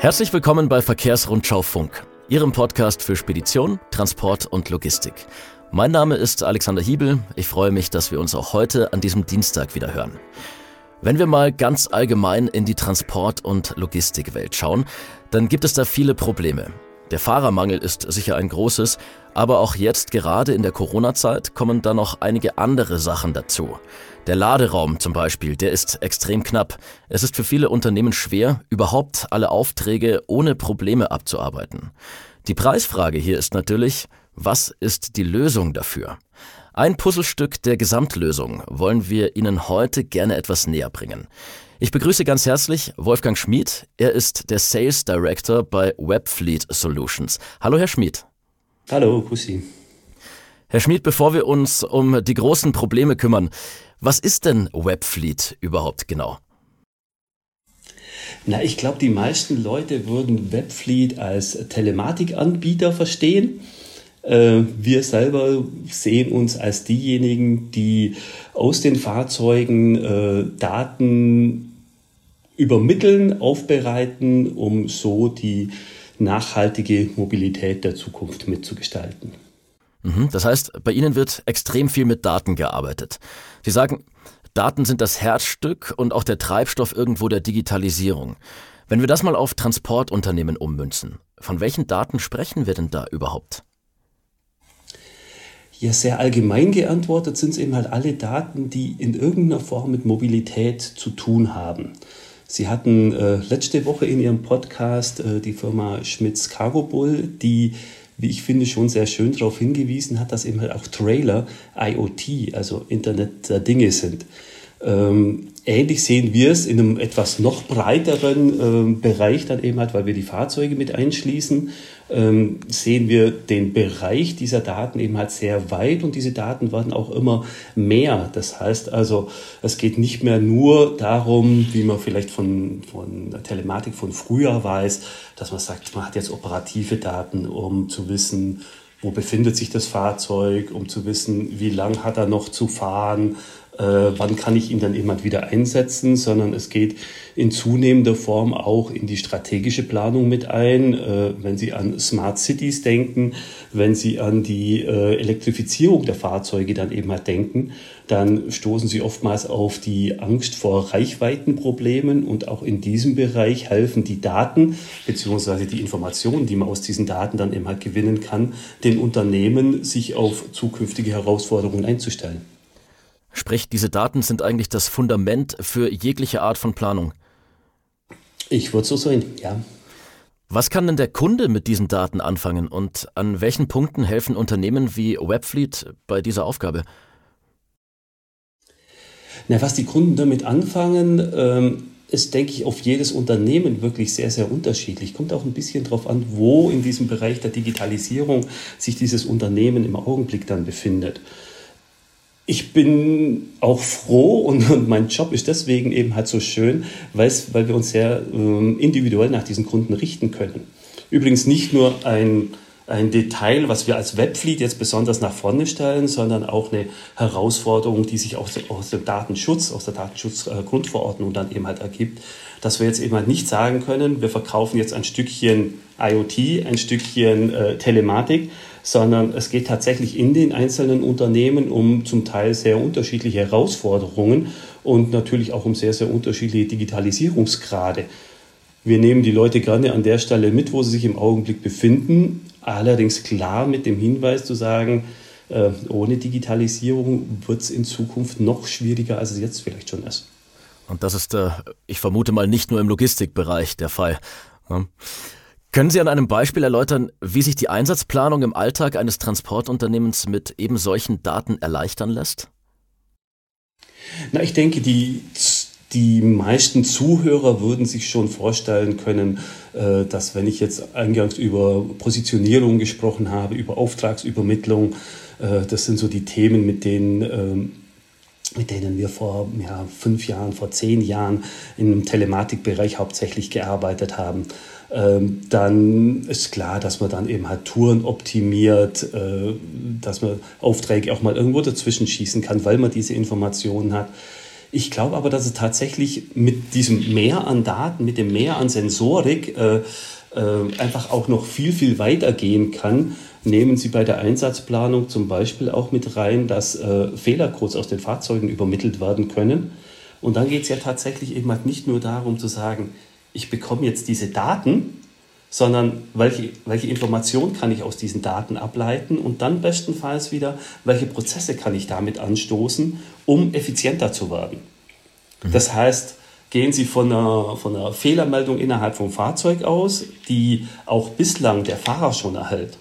Herzlich willkommen bei Verkehrsrundschau Funk, Ihrem Podcast für Spedition, Transport und Logistik. Mein Name ist Alexander Hiebel. Ich freue mich, dass wir uns auch heute an diesem Dienstag wieder hören. Wenn wir mal ganz allgemein in die Transport- und Logistikwelt schauen, dann gibt es da viele Probleme. Der Fahrermangel ist sicher ein großes, aber auch jetzt gerade in der Corona-Zeit kommen da noch einige andere Sachen dazu. Der Laderaum zum Beispiel, der ist extrem knapp. Es ist für viele Unternehmen schwer, überhaupt alle Aufträge ohne Probleme abzuarbeiten. Die Preisfrage hier ist natürlich, was ist die Lösung dafür? Ein Puzzlestück der Gesamtlösung wollen wir Ihnen heute gerne etwas näher bringen. Ich begrüße ganz herzlich Wolfgang Schmid. Er ist der Sales Director bei Webfleet Solutions. Hallo, Herr Schmid. Hallo, Sie. Herr Schmid, bevor wir uns um die großen Probleme kümmern, was ist denn Webfleet überhaupt genau? Na, ich glaube, die meisten Leute würden Webfleet als Telematikanbieter verstehen. Äh, wir selber sehen uns als diejenigen, die aus den Fahrzeugen äh, Daten übermitteln, aufbereiten, um so die nachhaltige Mobilität der Zukunft mitzugestalten. Mhm, das heißt, bei Ihnen wird extrem viel mit Daten gearbeitet. Sie sagen, Daten sind das Herzstück und auch der Treibstoff irgendwo der Digitalisierung. Wenn wir das mal auf Transportunternehmen ummünzen, von welchen Daten sprechen wir denn da überhaupt? Ja, sehr allgemein geantwortet sind es eben halt alle Daten, die in irgendeiner Form mit Mobilität zu tun haben. Sie hatten äh, letzte Woche in Ihrem Podcast äh, die Firma Schmitz Cargo Bull, die, wie ich finde, schon sehr schön darauf hingewiesen hat, dass eben halt auch Trailer IoT, also Internet der Dinge sind. Ähm, ähnlich sehen wir es in einem etwas noch breiteren ähm, Bereich dann eben halt, weil wir die Fahrzeuge mit einschließen, ähm, sehen wir den Bereich dieser Daten eben halt sehr weit und diese Daten werden auch immer mehr. Das heißt also, es geht nicht mehr nur darum, wie man vielleicht von, von Telematik von früher weiß, dass man sagt, man hat jetzt operative Daten, um zu wissen, wo befindet sich das Fahrzeug, um zu wissen, wie lang hat er noch zu fahren, wann kann ich ihn dann halt wieder einsetzen, sondern es geht in zunehmender Form auch in die strategische Planung mit ein. Äh, wenn Sie an Smart Cities denken, wenn Sie an die äh, Elektrifizierung der Fahrzeuge dann eben halt denken, dann stoßen Sie oftmals auf die Angst vor Reichweitenproblemen und auch in diesem Bereich helfen die Daten beziehungsweise die Informationen, die man aus diesen Daten dann eben halt gewinnen kann, den Unternehmen sich auf zukünftige Herausforderungen einzustellen. Sprich, diese Daten sind eigentlich das Fundament für jegliche Art von Planung. Ich würde so sehen, ja. Was kann denn der Kunde mit diesen Daten anfangen und an welchen Punkten helfen Unternehmen wie Webfleet bei dieser Aufgabe? Na, was die Kunden damit anfangen, ähm, ist, denke ich, auf jedes Unternehmen wirklich sehr, sehr unterschiedlich. Kommt auch ein bisschen darauf an, wo in diesem Bereich der Digitalisierung sich dieses Unternehmen im Augenblick dann befindet ich bin auch froh und, und, mein Job ist deswegen eben halt so schön, weil wir uns sehr ähm, individuell nach diesen Kunden richten können. Übrigens nicht nur ein, ein Detail, was wir als Webfleet jetzt besonders nach vorne stellen, sondern auch eine Herausforderung, die sich aus, aus dem Datenschutz, aus der Datenschutzgrundverordnung dann eben halt ergibt, dass wir jetzt eben halt nicht sagen können, wir verkaufen jetzt ein Stückchen IoT, ein Stückchen äh, Telematik, sondern es geht tatsächlich in den einzelnen Unternehmen um zum Teil sehr unterschiedliche Herausforderungen und natürlich auch um sehr, sehr unterschiedliche Digitalisierungsgrade. Wir nehmen die Leute gerne an der Stelle mit, wo sie sich im Augenblick befinden, allerdings klar mit dem Hinweis zu sagen, äh, ohne Digitalisierung wird es in Zukunft noch schwieriger, als es jetzt vielleicht schon ist. Und das ist, äh, ich vermute mal, nicht nur im Logistikbereich der Fall. Können Sie an einem Beispiel erläutern, wie sich die Einsatzplanung im Alltag eines Transportunternehmens mit eben solchen Daten erleichtern lässt? Na, ich denke, die, die meisten Zuhörer würden sich schon vorstellen können, äh, dass wenn ich jetzt eingangs über Positionierung gesprochen habe, über Auftragsübermittlung, äh, das sind so die Themen, mit denen ähm, mit denen wir vor ja, fünf Jahren, vor zehn Jahren im Telematikbereich hauptsächlich gearbeitet haben. Ähm, dann ist klar, dass man dann eben halt Touren optimiert, äh, dass man Aufträge auch mal irgendwo dazwischen schießen kann, weil man diese Informationen hat. Ich glaube aber, dass es tatsächlich mit diesem Mehr an Daten, mit dem Mehr an Sensorik äh, äh, einfach auch noch viel, viel weiter gehen kann. Nehmen Sie bei der Einsatzplanung zum Beispiel auch mit rein, dass äh, Fehlercodes aus den Fahrzeugen übermittelt werden können. Und dann geht es ja tatsächlich eben halt nicht nur darum zu sagen, ich bekomme jetzt diese Daten, sondern welche, welche Information kann ich aus diesen Daten ableiten und dann bestenfalls wieder, welche Prozesse kann ich damit anstoßen, um effizienter zu werden. Mhm. Das heißt, gehen Sie von einer, von einer Fehlermeldung innerhalb vom Fahrzeug aus, die auch bislang der Fahrer schon erhält.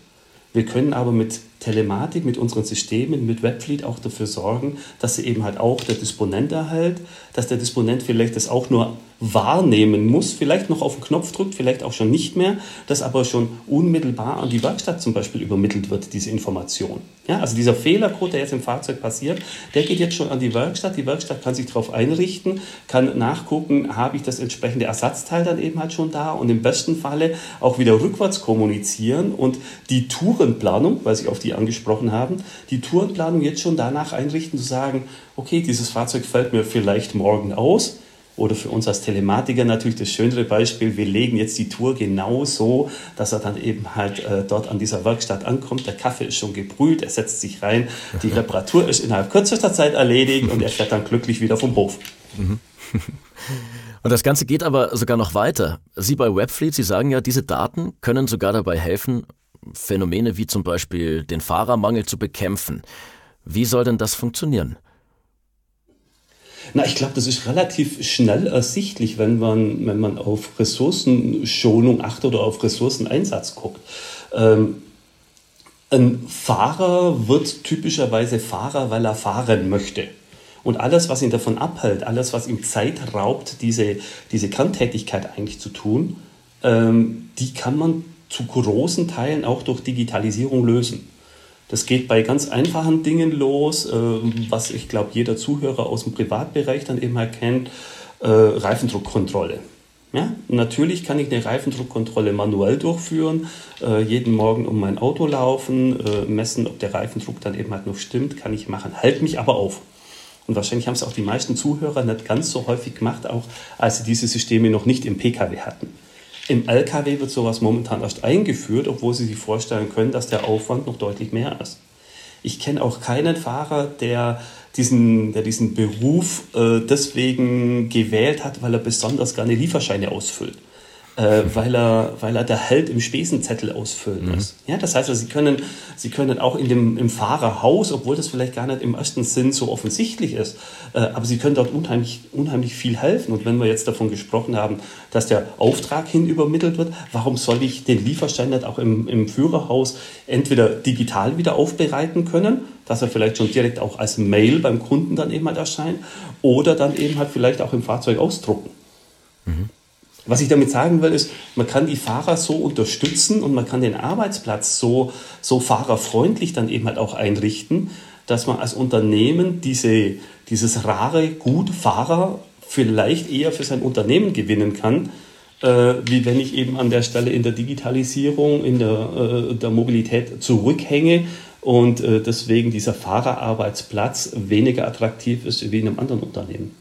Wir können aber mit Telematik, mit unseren Systemen, mit Webfleet auch dafür sorgen, dass sie eben halt auch der Disponent erhält, dass der Disponent vielleicht das auch nur wahrnehmen muss, vielleicht noch auf den Knopf drückt, vielleicht auch schon nicht mehr, dass aber schon unmittelbar an die Werkstatt zum Beispiel übermittelt wird, diese Information. Ja, also dieser Fehlercode, der jetzt im Fahrzeug passiert, der geht jetzt schon an die Werkstatt. Die Werkstatt kann sich darauf einrichten, kann nachgucken, habe ich das entsprechende Ersatzteil dann eben halt schon da und im besten Falle auch wieder rückwärts kommunizieren und die Tourenplanung, weil Sie auf die angesprochen haben, die Tourenplanung jetzt schon danach einrichten, zu sagen, okay, dieses Fahrzeug fällt mir vielleicht morgen aus oder für uns als Telematiker natürlich das schönere Beispiel, wir legen jetzt die Tour genau so, dass er dann eben halt äh, dort an dieser Werkstatt ankommt. Der Kaffee ist schon gebrüht, er setzt sich rein, die Reparatur ist innerhalb kürzester Zeit erledigt und er fährt dann glücklich wieder vom Hof. Mhm. Und das Ganze geht aber sogar noch weiter. Sie bei Webfleet, Sie sagen ja, diese Daten können sogar dabei helfen, Phänomene wie zum Beispiel den Fahrermangel zu bekämpfen. Wie soll denn das funktionieren? Na, ich glaube, das ist relativ schnell ersichtlich, wenn man, wenn man auf Ressourcenschonung achtet oder auf Ressourceneinsatz guckt. Ähm, ein Fahrer wird typischerweise Fahrer, weil er fahren möchte. Und alles, was ihn davon abhält, alles, was ihm Zeit raubt, diese, diese Kerntätigkeit eigentlich zu tun, ähm, die kann man zu großen Teilen auch durch Digitalisierung lösen. Das geht bei ganz einfachen Dingen los, äh, was ich glaube, jeder Zuhörer aus dem Privatbereich dann eben erkennt, äh, Reifendruckkontrolle. Ja, natürlich kann ich eine Reifendruckkontrolle manuell durchführen, äh, jeden Morgen um mein Auto laufen, äh, messen, ob der Reifendruck dann eben halt noch stimmt, kann ich machen, halt mich aber auf. Und wahrscheinlich haben es auch die meisten Zuhörer nicht ganz so häufig gemacht, auch als sie diese Systeme noch nicht im Pkw hatten. Im LKW wird sowas momentan erst eingeführt, obwohl Sie sich vorstellen können, dass der Aufwand noch deutlich mehr ist. Ich kenne auch keinen Fahrer, der diesen, der diesen Beruf äh, deswegen gewählt hat, weil er besonders gerne Lieferscheine ausfüllt äh, weil, er, weil er der Held im Spesenzettel ausfüllen mhm. muss. Ja, das heißt, also, Sie, können, Sie können auch in dem, im Fahrerhaus, obwohl das vielleicht gar nicht im ersten Sinn so offensichtlich ist, äh, aber Sie können dort unheimlich, unheimlich viel helfen. Und wenn wir jetzt davon gesprochen haben, dass der Auftrag hin übermittelt wird, warum soll ich den Lieferschein nicht auch im, im Führerhaus entweder digital wieder aufbereiten können, dass er vielleicht schon direkt auch als Mail beim Kunden dann eben halt erscheint, oder dann eben halt vielleicht auch im Fahrzeug ausdrucken. Mhm. Was ich damit sagen will, ist, man kann die Fahrer so unterstützen und man kann den Arbeitsplatz so, so fahrerfreundlich dann eben halt auch einrichten, dass man als Unternehmen diese, dieses rare Gut Fahrer vielleicht eher für sein Unternehmen gewinnen kann, äh, wie wenn ich eben an der Stelle in der Digitalisierung, in der, äh, der Mobilität zurückhänge und äh, deswegen dieser Fahrerarbeitsplatz weniger attraktiv ist wie in einem anderen Unternehmen.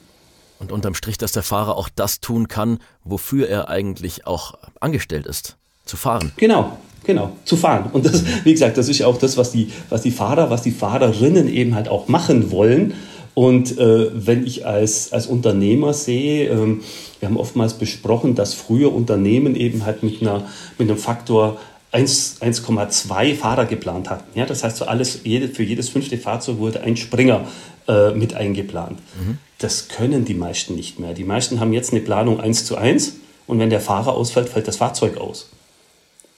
Und unterm Strich, dass der Fahrer auch das tun kann, wofür er eigentlich auch angestellt ist, zu fahren. Genau, genau, zu fahren. Und das, wie gesagt, das ist ja auch das, was die, was die Fahrer, was die Fahrerinnen eben halt auch machen wollen. Und äh, wenn ich als, als Unternehmer sehe, ähm, wir haben oftmals besprochen, dass früher Unternehmen eben halt mit, einer, mit einem Faktor 1,2 Fahrer geplant hatten. Ja, das heißt, so alles, jede, für jedes fünfte Fahrzeug wurde ein Springer äh, mit eingeplant. Mhm. Das können die meisten nicht mehr. Die meisten haben jetzt eine Planung 1 zu 1 und wenn der Fahrer ausfällt, fällt das Fahrzeug aus.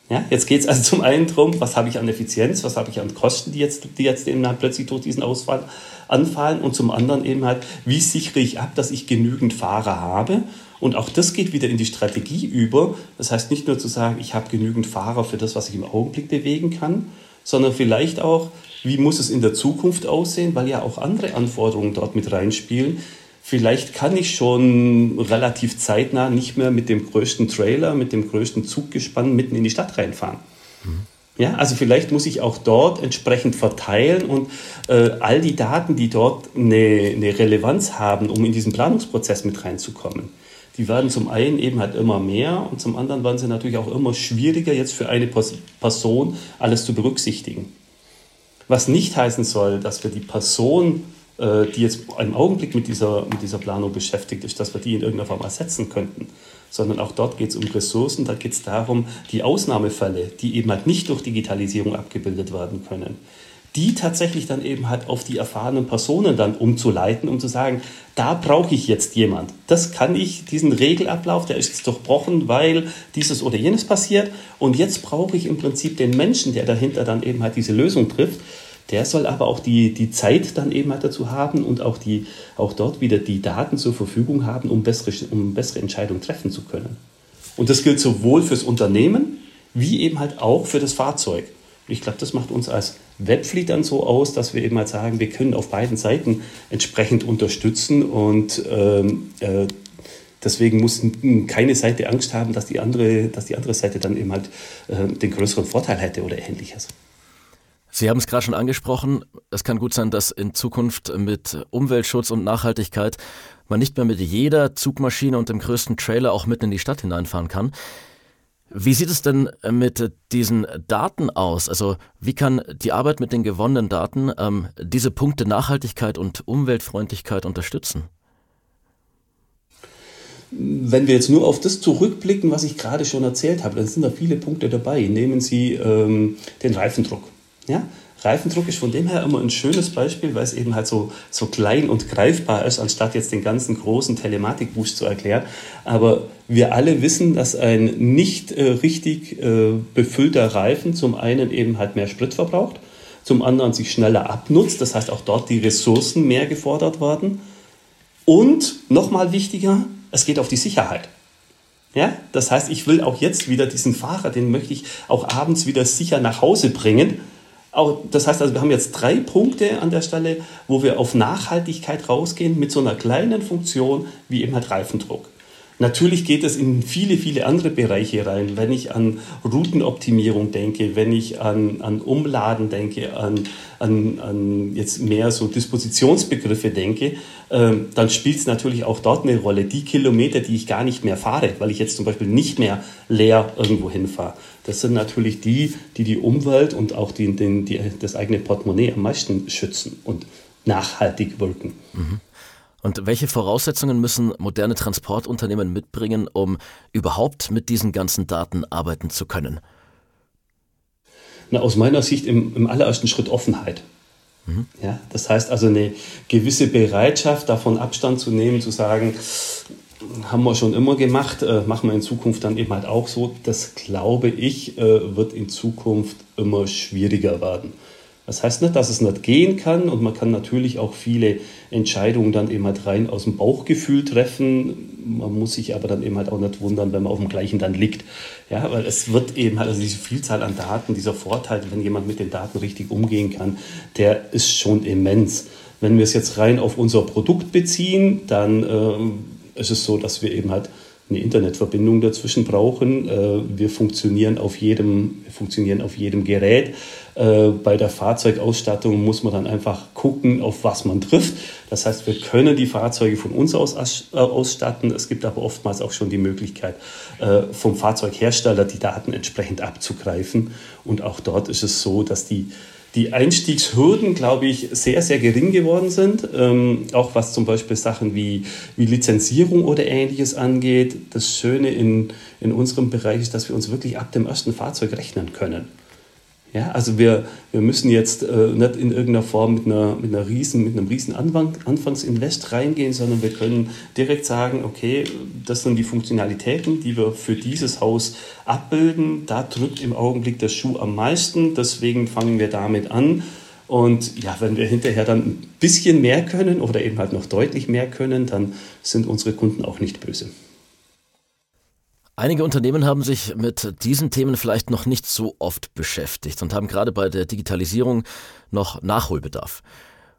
Ja, jetzt geht es also zum einen darum, was habe ich an Effizienz, was habe ich an Kosten, die jetzt, die jetzt eben halt plötzlich durch diesen Ausfall anfallen und zum anderen eben halt, wie sichere ich ab, dass ich genügend Fahrer habe und auch das geht wieder in die Strategie über. Das heißt nicht nur zu sagen, ich habe genügend Fahrer für das, was ich im Augenblick bewegen kann, sondern vielleicht auch, wie muss es in der Zukunft aussehen, weil ja auch andere Anforderungen dort mit reinspielen. Vielleicht kann ich schon relativ zeitnah nicht mehr mit dem größten Trailer, mit dem größten Zuggespann mitten in die Stadt reinfahren. Mhm. Ja, also vielleicht muss ich auch dort entsprechend verteilen und äh, all die Daten, die dort eine, eine Relevanz haben, um in diesen Planungsprozess mit reinzukommen, die werden zum einen eben halt immer mehr und zum anderen werden sie natürlich auch immer schwieriger, jetzt für eine Person alles zu berücksichtigen. Was nicht heißen soll, dass wir die Person, äh, die jetzt im Augenblick mit dieser, mit dieser Planung beschäftigt ist, dass wir die in irgendeiner Form ersetzen könnten sondern auch dort geht es um Ressourcen, da geht es darum, die Ausnahmefälle, die eben halt nicht durch Digitalisierung abgebildet werden können, die tatsächlich dann eben halt auf die erfahrenen Personen dann umzuleiten, um zu sagen, da brauche ich jetzt jemand. Das kann ich, diesen Regelablauf, der ist jetzt durchbrochen, weil dieses oder jenes passiert. Und jetzt brauche ich im Prinzip den Menschen, der dahinter dann eben halt diese Lösung trifft. Der soll aber auch die, die Zeit dann eben halt dazu haben und auch, die, auch dort wieder die Daten zur Verfügung haben, um bessere, um bessere Entscheidungen treffen zu können. Und das gilt sowohl fürs Unternehmen wie eben halt auch für das Fahrzeug. Ich glaube, das macht uns als Webfleet dann so aus, dass wir eben halt sagen, wir können auf beiden Seiten entsprechend unterstützen und ähm, äh, deswegen muss keine Seite Angst haben, dass die andere, dass die andere Seite dann eben halt äh, den größeren Vorteil hätte oder ähnliches. Sie haben es gerade schon angesprochen, es kann gut sein, dass in Zukunft mit Umweltschutz und Nachhaltigkeit man nicht mehr mit jeder Zugmaschine und dem größten Trailer auch mitten in die Stadt hineinfahren kann. Wie sieht es denn mit diesen Daten aus? Also wie kann die Arbeit mit den gewonnenen Daten ähm, diese Punkte Nachhaltigkeit und Umweltfreundlichkeit unterstützen? Wenn wir jetzt nur auf das zurückblicken, was ich gerade schon erzählt habe, dann sind da viele Punkte dabei. Nehmen Sie ähm, den Reifendruck. Ja? Reifendruck ist von dem her immer ein schönes Beispiel, weil es eben halt so, so klein und greifbar ist, anstatt jetzt den ganzen großen Telematikboost zu erklären. Aber wir alle wissen, dass ein nicht äh, richtig äh, befüllter Reifen zum einen eben halt mehr Sprit verbraucht, zum anderen sich schneller abnutzt, das heißt auch dort die Ressourcen mehr gefordert werden. Und nochmal wichtiger, es geht auf die Sicherheit. Ja, das heißt, ich will auch jetzt wieder diesen Fahrer, den möchte ich auch abends wieder sicher nach Hause bringen auch, das heißt also, wir haben jetzt drei Punkte an der Stelle, wo wir auf Nachhaltigkeit rausgehen mit so einer kleinen Funktion wie eben halt Reifendruck. Natürlich geht es in viele, viele andere Bereiche rein. Wenn ich an Routenoptimierung denke, wenn ich an, an Umladen denke, an, an, an jetzt mehr so Dispositionsbegriffe denke, ähm, dann spielt es natürlich auch dort eine Rolle. Die Kilometer, die ich gar nicht mehr fahre, weil ich jetzt zum Beispiel nicht mehr leer irgendwo hinfahre, das sind natürlich die, die die Umwelt und auch die, den, die, das eigene Portemonnaie am meisten schützen und nachhaltig wirken. Mhm. Und welche Voraussetzungen müssen moderne Transportunternehmen mitbringen, um überhaupt mit diesen ganzen Daten arbeiten zu können? Na, aus meiner Sicht im, im allerersten Schritt Offenheit. Mhm. Ja, das heißt also eine gewisse Bereitschaft, davon Abstand zu nehmen, zu sagen, haben wir schon immer gemacht, äh, machen wir in Zukunft dann eben halt auch so. Das glaube ich, äh, wird in Zukunft immer schwieriger werden. Das heißt nicht, dass es nicht gehen kann und man kann natürlich auch viele Entscheidungen dann eben halt rein aus dem Bauchgefühl treffen. Man muss sich aber dann eben halt auch nicht wundern, wenn man auf dem gleichen dann liegt. Ja, weil es wird eben halt, also diese Vielzahl an Daten, dieser Vorteil, wenn jemand mit den Daten richtig umgehen kann, der ist schon immens. Wenn wir es jetzt rein auf unser Produkt beziehen, dann äh, ist es so, dass wir eben halt eine Internetverbindung dazwischen brauchen. Äh, wir funktionieren auf jedem, funktionieren auf jedem Gerät. Äh, bei der Fahrzeugausstattung muss man dann einfach gucken, auf was man trifft. Das heißt, wir können die Fahrzeuge von uns aus äh, ausstatten. Es gibt aber oftmals auch schon die Möglichkeit, vom Fahrzeughersteller die Daten entsprechend abzugreifen. Und auch dort ist es so, dass die die Einstiegshürden, glaube ich, sehr, sehr gering geworden sind. Ähm, auch was zum Beispiel Sachen wie, wie Lizenzierung oder ähnliches angeht. Das Schöne in, in unserem Bereich ist, dass wir uns wirklich ab dem ersten Fahrzeug rechnen können. Ja, also wir, wir müssen jetzt äh, nicht in irgendeiner Form mit, einer, mit, einer riesen, mit einem riesen Anfang, Anfangsinvest reingehen, sondern wir können direkt sagen, okay, das sind die Funktionalitäten, die wir für dieses Haus abbilden. Da drückt im Augenblick der Schuh am meisten, deswegen fangen wir damit an. Und ja, wenn wir hinterher dann ein bisschen mehr können oder eben halt noch deutlich mehr können, dann sind unsere Kunden auch nicht böse. Einige Unternehmen haben sich mit diesen Themen vielleicht noch nicht so oft beschäftigt und haben gerade bei der Digitalisierung noch Nachholbedarf.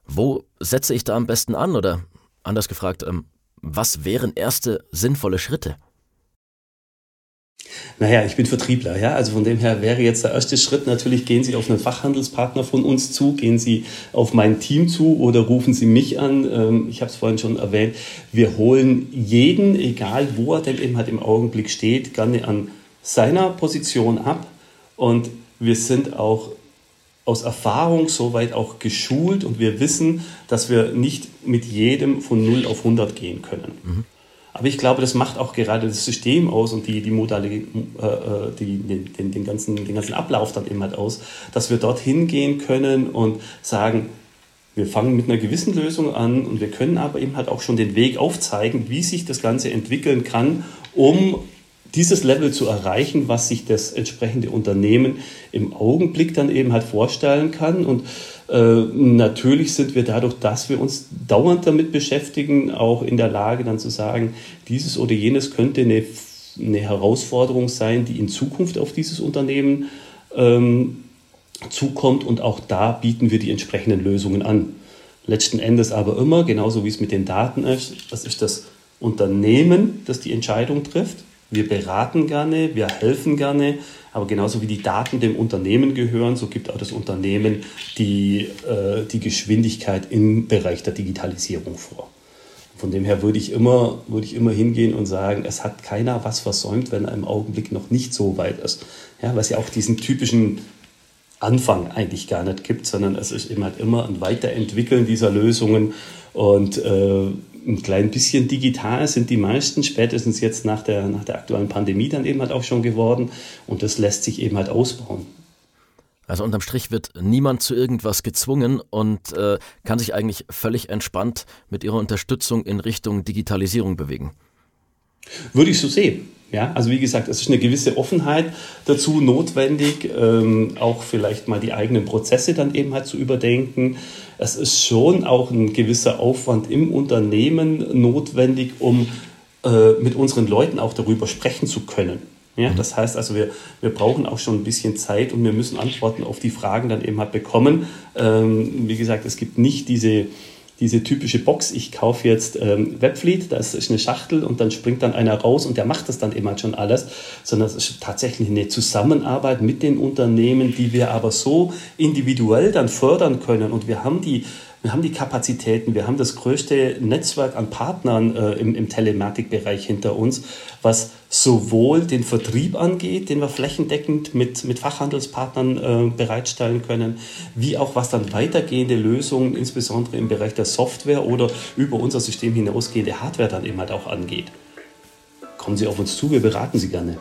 Wo setze ich da am besten an oder anders gefragt, ähm, was wären erste sinnvolle Schritte? Naja, ich bin Vertriebler, ja. Also von dem her wäre jetzt der erste Schritt natürlich, gehen Sie auf einen Fachhandelspartner von uns zu, gehen Sie auf mein Team zu oder rufen Sie mich an. Ähm, ich habe es vorhin schon erwähnt. Wir holen jeden, egal wo er denn eben halt im Augenblick steht, gerne an seiner Position ab. Und wir sind auch aus Erfahrung soweit auch geschult und wir wissen, dass wir nicht mit jedem von 0 auf 100 gehen können. Mhm. Aber ich glaube, das macht auch gerade das System aus und die, die Modalität, äh, äh, die, den, den, ganzen, den ganzen Ablauf dann eben halt aus, dass wir dorthin gehen können und sagen, wir fangen mit einer gewissen Lösung an und wir können aber eben halt auch schon den Weg aufzeigen, wie sich das Ganze entwickeln kann, um dieses Level zu erreichen, was sich das entsprechende Unternehmen im Augenblick dann eben halt vorstellen kann. Und natürlich sind wir dadurch, dass wir uns dauernd damit beschäftigen, auch in der Lage dann zu sagen, dieses oder jenes könnte eine, eine Herausforderung sein, die in Zukunft auf dieses Unternehmen ähm, zukommt. Und auch da bieten wir die entsprechenden Lösungen an. Letzten Endes aber immer, genauso wie es mit den Daten ist, das ist das Unternehmen, das die Entscheidung trifft. Wir beraten gerne, wir helfen gerne, aber genauso wie die Daten dem Unternehmen gehören, so gibt auch das Unternehmen die, äh, die Geschwindigkeit im Bereich der Digitalisierung vor. Von dem her würde ich, immer, würde ich immer hingehen und sagen, es hat keiner was versäumt, wenn er im Augenblick noch nicht so weit ist. Ja, was ja auch diesen typischen Anfang eigentlich gar nicht gibt, sondern es ist immer, immer ein Weiterentwickeln dieser Lösungen und äh, ein klein bisschen digital sind die meisten, spätestens jetzt nach der, nach der aktuellen Pandemie dann eben halt auch schon geworden. Und das lässt sich eben halt ausbauen. Also unterm Strich wird niemand zu irgendwas gezwungen und äh, kann sich eigentlich völlig entspannt mit ihrer Unterstützung in Richtung Digitalisierung bewegen. Würde ich so sehen. Ja, also wie gesagt, es ist eine gewisse Offenheit dazu notwendig, ähm, auch vielleicht mal die eigenen Prozesse dann eben halt zu überdenken. Es ist schon auch ein gewisser Aufwand im Unternehmen notwendig, um äh, mit unseren Leuten auch darüber sprechen zu können. Ja, mhm. das heißt also, wir, wir brauchen auch schon ein bisschen Zeit und wir müssen Antworten auf die Fragen dann eben halt bekommen. Ähm, wie gesagt, es gibt nicht diese diese typische Box, ich kaufe jetzt ähm, Webfleet, das ist eine Schachtel und dann springt dann einer raus und der macht das dann immer schon alles, sondern es ist tatsächlich eine Zusammenarbeit mit den Unternehmen, die wir aber so individuell dann fördern können. Und wir haben die wir haben die Kapazitäten, wir haben das größte Netzwerk an Partnern äh, im, im Telematikbereich hinter uns, was sowohl den Vertrieb angeht, den wir flächendeckend mit, mit Fachhandelspartnern äh, bereitstellen können, wie auch was dann weitergehende Lösungen, insbesondere im Bereich der Software oder über unser System hinausgehende Hardware dann eben halt auch angeht. Kommen Sie auf uns zu, wir beraten Sie gerne.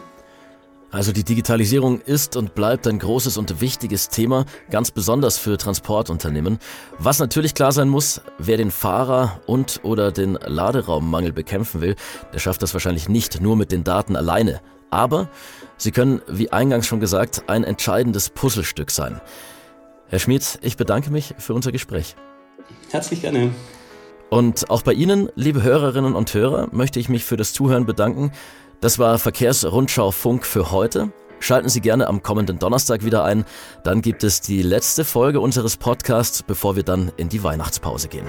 Also die Digitalisierung ist und bleibt ein großes und wichtiges Thema, ganz besonders für Transportunternehmen. Was natürlich klar sein muss, wer den Fahrer und oder den Laderaummangel bekämpfen will, der schafft das wahrscheinlich nicht nur mit den Daten alleine. Aber sie können, wie eingangs schon gesagt, ein entscheidendes Puzzlestück sein. Herr Schmid, ich bedanke mich für unser Gespräch. Herzlich gerne. Und auch bei Ihnen, liebe Hörerinnen und Hörer, möchte ich mich für das Zuhören bedanken. Das war Verkehrsrundschau Funk für heute. Schalten Sie gerne am kommenden Donnerstag wieder ein. Dann gibt es die letzte Folge unseres Podcasts, bevor wir dann in die Weihnachtspause gehen.